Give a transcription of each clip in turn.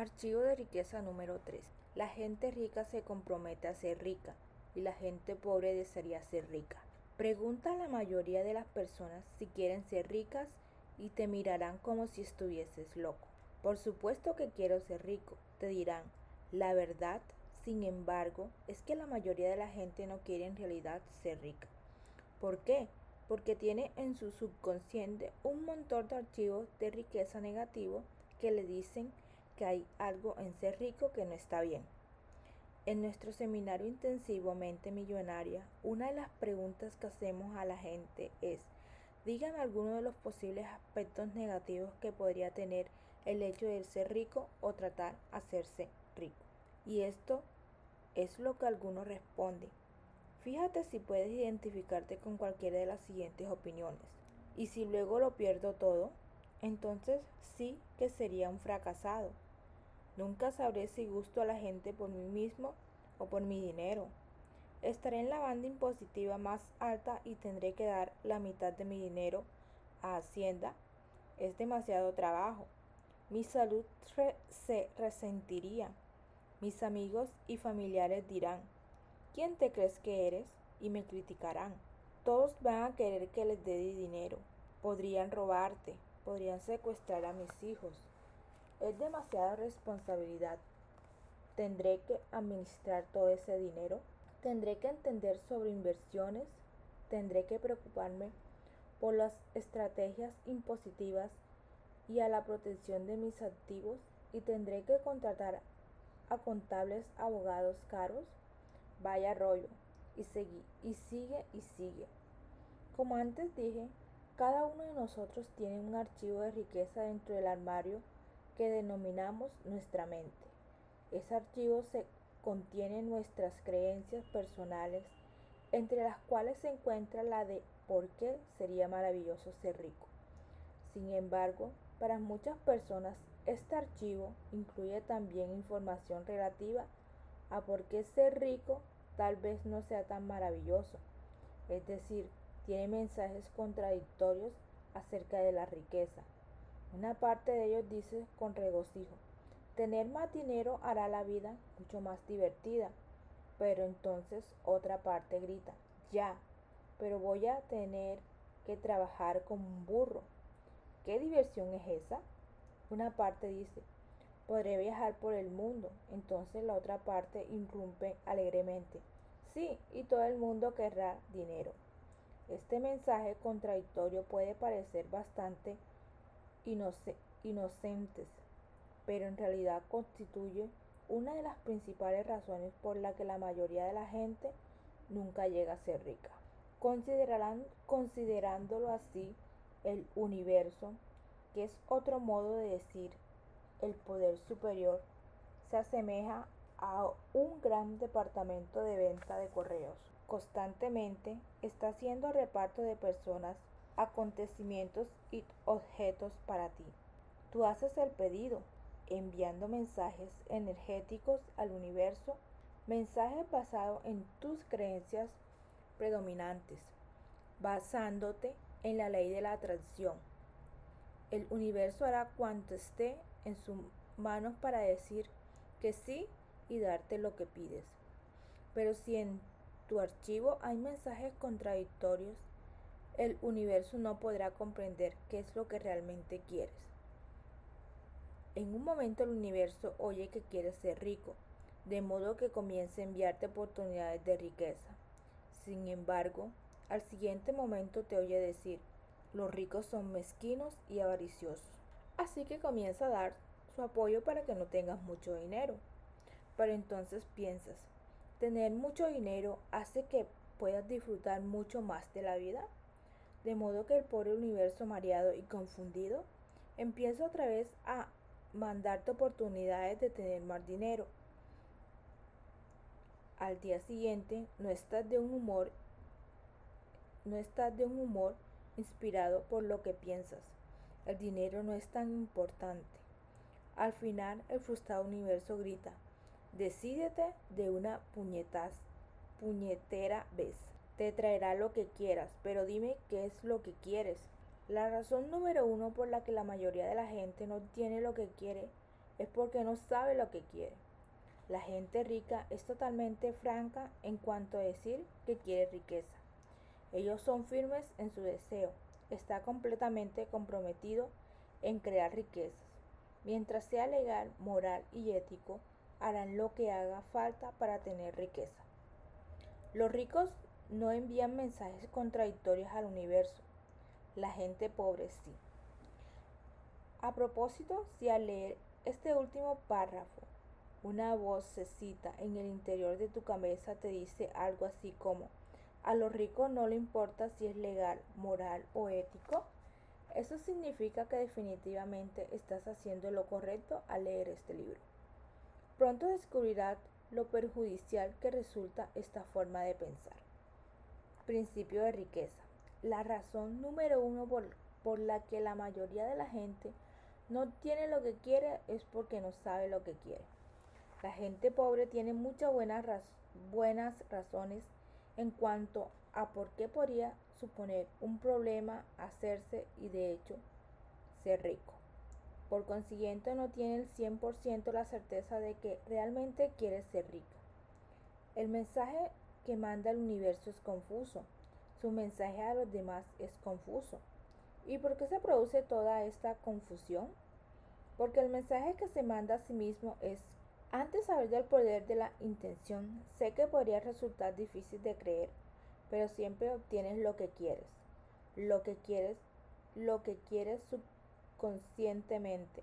Archivo de riqueza número 3. La gente rica se compromete a ser rica y la gente pobre desearía ser rica. Pregunta a la mayoría de las personas si quieren ser ricas y te mirarán como si estuvieses loco. Por supuesto que quiero ser rico, te dirán. La verdad, sin embargo, es que la mayoría de la gente no quiere en realidad ser rica. ¿Por qué? Porque tiene en su subconsciente un montón de archivos de riqueza negativo que le dicen que hay algo en ser rico que no está bien. En nuestro seminario intensivo Mente Millonaria, una de las preguntas que hacemos a la gente es, díganme algunos de los posibles aspectos negativos que podría tener el hecho de ser rico o tratar de hacerse rico. Y esto es lo que algunos responden. Fíjate si puedes identificarte con cualquiera de las siguientes opiniones. Y si luego lo pierdo todo, entonces sí que sería un fracasado. Nunca sabré si gusto a la gente por mí mismo o por mi dinero. Estaré en la banda impositiva más alta y tendré que dar la mitad de mi dinero a Hacienda. Es demasiado trabajo. Mi salud se resentiría. Mis amigos y familiares dirán, ¿quién te crees que eres? Y me criticarán. Todos van a querer que les dé dinero. Podrían robarte, podrían secuestrar a mis hijos. Es demasiada responsabilidad. Tendré que administrar todo ese dinero. Tendré que entender sobre inversiones. Tendré que preocuparme por las estrategias impositivas y a la protección de mis activos y tendré que contratar a contables abogados caros. Vaya rollo. Y, seguí, y sigue y sigue. Como antes dije, cada uno de nosotros tiene un archivo de riqueza dentro del armario que denominamos nuestra mente. Ese archivo se contiene nuestras creencias personales, entre las cuales se encuentra la de por qué sería maravilloso ser rico. Sin embargo, para muchas personas este archivo incluye también información relativa a por qué ser rico tal vez no sea tan maravilloso. Es decir, tiene mensajes contradictorios acerca de la riqueza. Una parte de ellos dice con regocijo, tener más dinero hará la vida mucho más divertida. Pero entonces otra parte grita, ya, pero voy a tener que trabajar como un burro. ¿Qué diversión es esa? Una parte dice, podré viajar por el mundo. Entonces la otra parte irrumpe alegremente. Sí, y todo el mundo querrá dinero. Este mensaje contradictorio puede parecer bastante inocentes, pero en realidad constituye una de las principales razones por la que la mayoría de la gente nunca llega a ser rica. Considerándolo así, el universo que es otro modo de decir el poder superior, se asemeja a un gran departamento de venta de correos. Constantemente está haciendo reparto de personas, acontecimientos y objetos para ti. Tú haces el pedido, enviando mensajes energéticos al universo, mensajes basados en tus creencias predominantes, basándote en la ley de la atracción el universo hará cuanto esté en sus manos para decir que sí y darte lo que pides. Pero si en tu archivo hay mensajes contradictorios, el universo no podrá comprender qué es lo que realmente quieres. En un momento el universo oye que quieres ser rico, de modo que comience a enviarte oportunidades de riqueza. Sin embargo, al siguiente momento te oye decir, los ricos son mezquinos y avariciosos. Así que comienza a dar su apoyo para que no tengas mucho dinero. Pero entonces piensas, ¿tener mucho dinero hace que puedas disfrutar mucho más de la vida? De modo que el pobre universo mareado y confundido empieza otra vez a mandarte oportunidades de tener más dinero. Al día siguiente no estás de un humor no estás de un humor inspirado por lo que piensas. El dinero no es tan importante. Al final, el frustrado universo grita, decídete de una puñetas, puñetera vez. Te traerá lo que quieras, pero dime qué es lo que quieres. La razón número uno por la que la mayoría de la gente no tiene lo que quiere es porque no sabe lo que quiere. La gente rica es totalmente franca en cuanto a decir que quiere riqueza. Ellos son firmes en su deseo, está completamente comprometido en crear riquezas. Mientras sea legal, moral y ético, harán lo que haga falta para tener riqueza. Los ricos no envían mensajes contradictorios al universo, la gente pobre sí. A propósito, si al leer este último párrafo una vocecita en el interior de tu cabeza te dice algo así como, a los ricos no le importa si es legal, moral o ético, eso significa que definitivamente estás haciendo lo correcto al leer este libro. Pronto descubrirás lo perjudicial que resulta esta forma de pensar. Principio de riqueza. La razón número uno por, por, la que la mayoría de la gente no tiene lo que quiere es porque no sabe lo que quiere. La gente pobre tiene muchas buenas, buenas razones en cuanto a por qué podría suponer un problema hacerse y de hecho ser rico. Por consiguiente no tiene el 100% la certeza de que realmente quiere ser rica. El mensaje que manda el universo es confuso. Su mensaje a los demás es confuso. ¿Y por qué se produce toda esta confusión? Porque el mensaje que se manda a sí mismo es antes de saber del poder de la intención, sé que podría resultar difícil de creer, pero siempre obtienes lo que quieres. Lo que quieres, lo que quieres subconscientemente.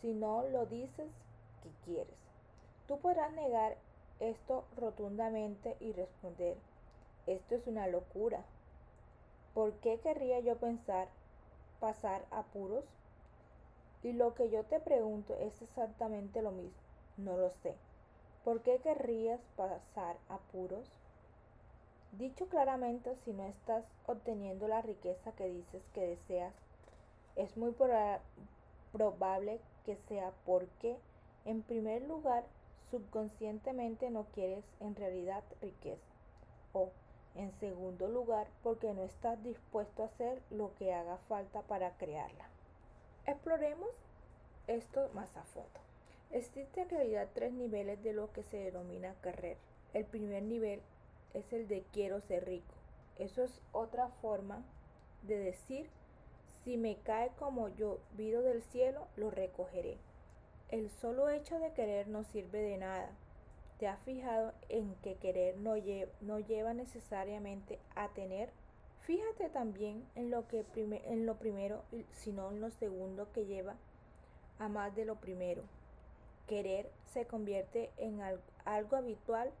Si no lo dices que quieres. Tú podrás negar esto rotundamente y responder, esto es una locura. ¿Por qué querría yo pensar pasar apuros? Y lo que yo te pregunto es exactamente lo mismo. No lo sé. ¿Por qué querrías pasar apuros? Dicho claramente, si no estás obteniendo la riqueza que dices que deseas, es muy probable que sea porque, en primer lugar, subconscientemente no quieres en realidad riqueza. O, en segundo lugar, porque no estás dispuesto a hacer lo que haga falta para crearla. Exploremos esto más a fondo. Existen en realidad tres niveles de lo que se denomina carrera. El primer nivel es el de quiero ser rico. Eso es otra forma de decir si me cae como yo vido del cielo, lo recogeré. El solo hecho de querer no sirve de nada. ¿Te has fijado en que querer no, lleva necesariamente a tener? Fíjate también en lo, que en lo primero, sino en lo segundo que lleva a más de lo primero querer se convierte en algo habitual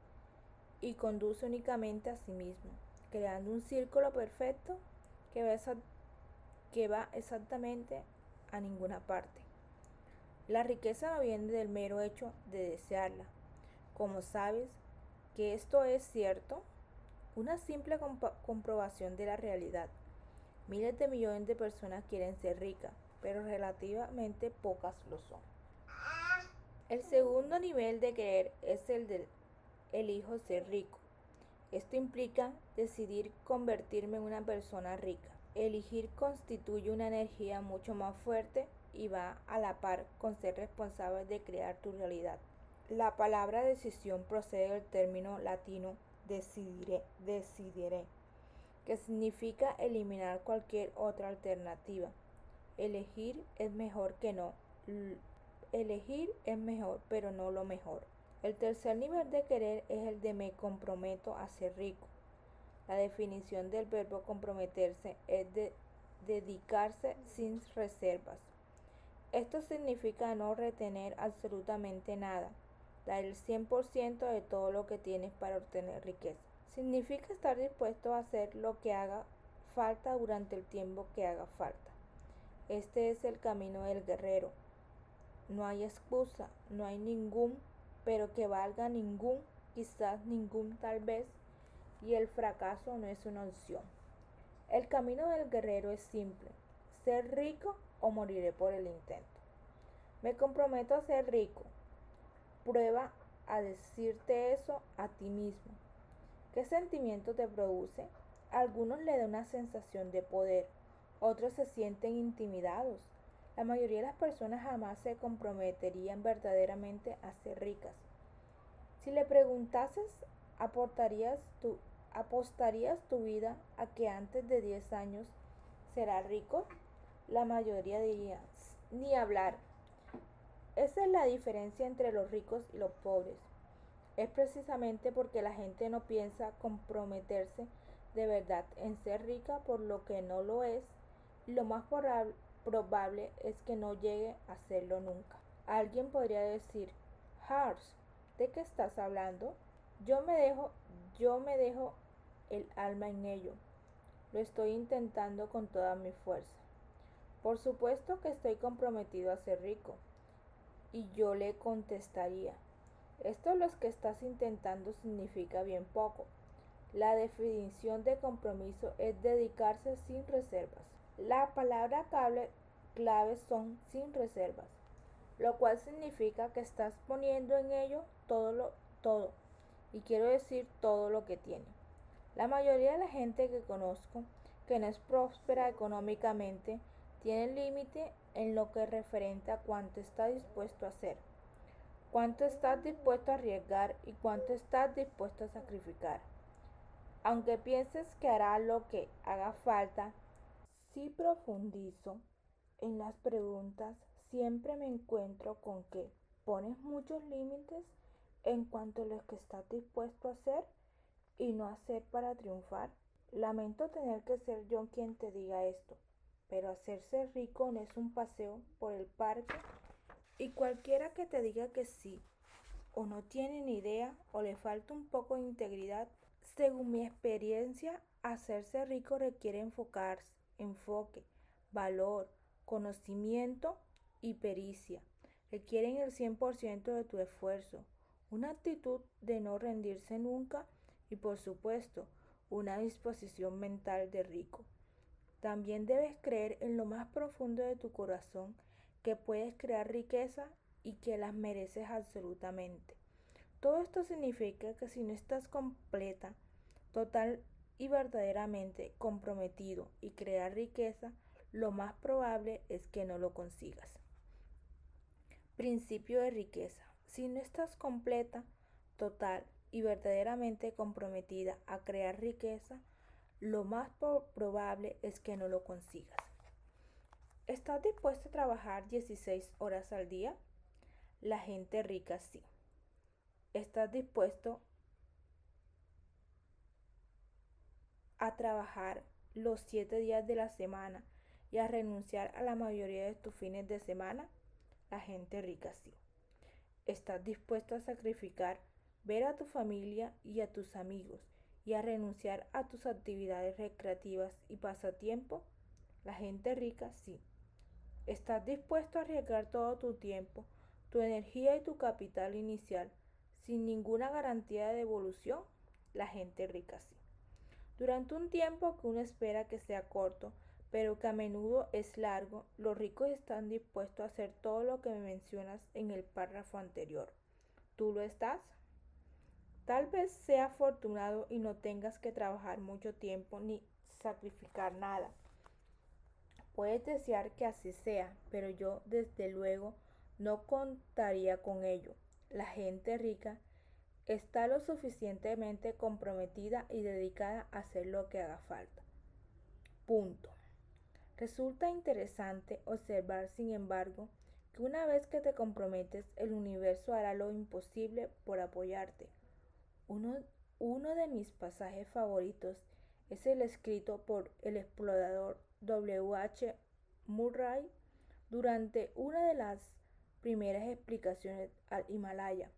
y conduce únicamente a sí mismo, creando un círculo perfecto que va exactamente a ninguna parte. La riqueza no viene del mero hecho de desearla. Como sabes que esto es cierto, una simple comprobación de la realidad. Miles de millones de personas quieren ser ricas, pero relativamente pocas lo son. El segundo nivel de querer es el del elijo ser rico. Esto implica decidir convertirme en una persona rica. Elegir constituye una energía mucho más fuerte y va a la par con ser responsable de crear tu realidad. La palabra decisión procede del término latino decidiré, decidiré, que significa eliminar cualquier otra alternativa. Elegir es mejor que no elegir es mejor, pero no lo mejor. El tercer nivel de querer es el de me comprometo a ser rico. La definición del verbo comprometerse es de dedicarse sin reservas. Esto significa no retener absolutamente nada, dar el 100% de todo lo que tienes para obtener riqueza. Significa estar dispuesto a hacer lo que haga falta durante el tiempo que haga falta. Este es el camino del guerrero, no hay excusa, no hay ningún, pero que valga ningún, quizás ningún tal vez, y el fracaso no es una opción. El camino del guerrero es simple, ser rico o moriré por el intento. Me comprometo a ser rico. Prueba a decirte eso a ti mismo. ¿Qué sentimiento te produce? algunos le da una sensación de poder, otros se sienten intimidados, La mayoría de las personas jamás se comprometerían verdaderamente a ser ricas. Si le preguntases, ¿aportarías ¿apostarías tu vida a que antes de 10 años serás rico? La mayoría diría, ni hablar. Esa es la diferencia entre los ricos y los pobres. Es precisamente porque la gente no piensa comprometerse de verdad en ser rica por lo que no lo es, lo más probable es que no llegue a serlo nunca. Alguien podría decir, Hars, ¿de qué estás hablando? Yo me dejo, yo me dejo el alma en ello. Lo estoy intentando con toda mi fuerza. Por supuesto que estoy comprometido a ser rico. Y yo le contestaría, esto lo que estás intentando significa bien poco. La definición de compromiso es dedicarse sin reservas. La palabra clave, son sin reservas, lo cual significa que estás poniendo en ello todo lo todo, y quiero decir todo lo que tiene. La mayoría de la gente que conozco que no es próspera económicamente tiene límite en lo que referente a cuánto está dispuesto a hacer, cuánto estás dispuesto a arriesgar y cuánto estás dispuesto a sacrificar. Aunque pienses que hará lo que haga falta, si profundizo en las preguntas, siempre me encuentro con que pones muchos límites en cuanto a lo que estás dispuesto a hacer y no hacer para triunfar. Lamento tener que ser yo quien te diga esto, pero hacerse rico no es un paseo por el parque y cualquiera que te diga que sí o no tiene ni idea o le falta un poco de integridad según mi experiencia, hacerse rico requiere enfocarse, enfoque, valor, conocimiento y pericia. Requieren el 100% de tu esfuerzo, una actitud de no rendirse nunca y por supuesto una disposición mental de rico. También debes creer en lo más profundo de tu corazón que puedes crear riqueza y que las mereces absolutamente. Todo esto significa que si no estás completa, total y verdaderamente comprometido y crear riqueza, lo más probable es que no lo consigas. Principio de riqueza. Si no estás completa, total y verdaderamente comprometida a crear riqueza, lo más probable es que no lo consigas. ¿Estás dispuesto a trabajar 16 horas al día? La gente rica sí. ¿Estás dispuesto a trabajar los siete días de la semana y a renunciar a la mayoría de tus fines de semana? La gente rica sí. ¿Estás dispuesto a sacrificar ver a tu familia y a tus amigos y a renunciar a tus actividades recreativas y pasatiempo? La gente rica sí. ¿Estás dispuesto a arriesgar todo tu tiempo, tu energía y tu capital inicial sin ninguna garantía de devolución? La gente rica sí durante un tiempo que uno espera que sea corto, pero que a menudo es largo, los ricos están dispuestos a hacer todo lo que me mencionas en el párrafo anterior. ¿Tú lo estás? Tal vez sea afortunado y no tengas que trabajar mucho tiempo ni sacrificar nada. Puedes desear que así sea, pero yo desde luego no contaría con ello. La gente rica está lo suficientemente comprometida y dedicada a hacer lo que haga falta. Punto. Resulta interesante observar, sin embargo, que una vez que te comprometes, el universo hará lo imposible por apoyarte. Uno, de mis pasajes favoritos es el escrito por el explorador W.H. Murray durante una de las primeras explicaciones al Himalaya.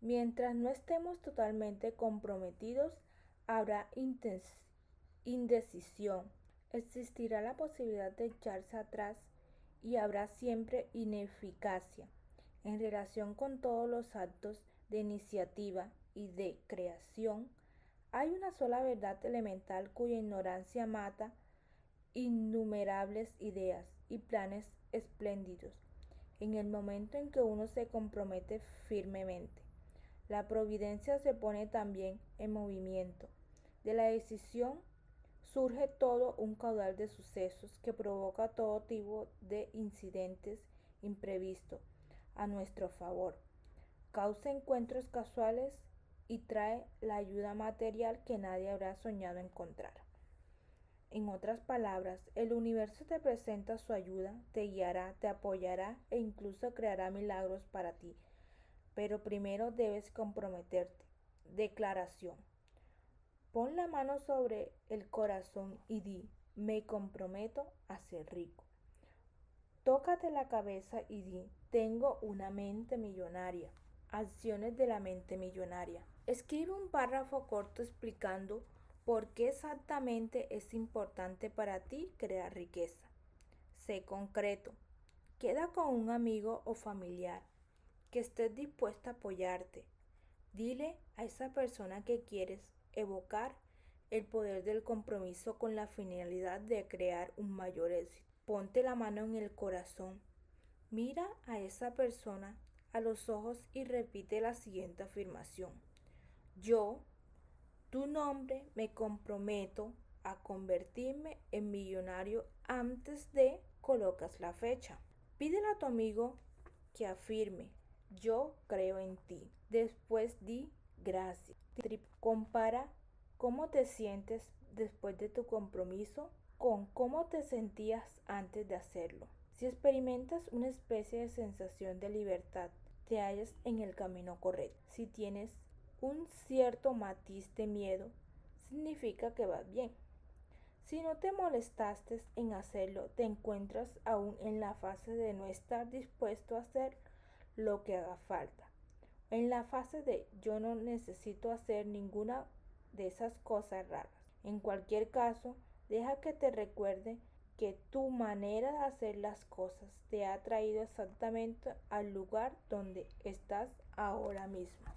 Mientras no estemos totalmente comprometidos, habrá indecisión, existirá la posibilidad de echarse atrás y habrá siempre ineficacia en relación con todos los actos de iniciativa y de creación. Hay una sola verdad elemental cuya ignorancia mata innumerables ideas y planes espléndidos en el momento en que uno se compromete firmemente. La providencia se pone también en movimiento. De la decisión surge todo un caudal de sucesos que provoca todo tipo de incidentes imprevistos a nuestro favor, causa encuentros casuales y trae la ayuda material que nadie habrá soñado encontrar. En otras palabras, el universo te presenta su ayuda, te guiará, te apoyará e incluso creará milagros para ti. Pero primero debes comprometerte. Declaración. Pon la mano sobre el corazón y di, me comprometo a ser rico. Tócate la cabeza y di, tengo una mente millonaria. Acciones de la mente millonaria. Escribe un párrafo corto explicando por qué exactamente es importante para ti crear riqueza. Sé concreto. Queda con un amigo o familiar que estés dispuesto a apoyarte. Dile a esa persona que quieres evocar el poder del compromiso con la finalidad de crear un mayor éxito. Ponte la mano en el corazón. Mira a esa persona a los ojos y repite la siguiente afirmación. Yo, tu nombre, me comprometo a convertirme en millonario antes de colocas la fecha. Pídele a tu amigo que afirme, yo creo en ti. Después di gracias. Compara cómo te sientes después de tu compromiso con cómo te sentías antes de hacerlo. Si experimentas una especie de sensación de libertad, te hallas en el camino correcto. Si tienes un cierto matiz de miedo, significa que vas bien. Si no te molestaste en hacerlo, te encuentras aún en la fase de no estar dispuesto a hacer lo que haga falta. En la fase de yo no necesito hacer ninguna de esas cosas raras. En cualquier caso, deja que te recuerde que tu manera de hacer las cosas te ha traído exactamente al lugar donde estás ahora mismo.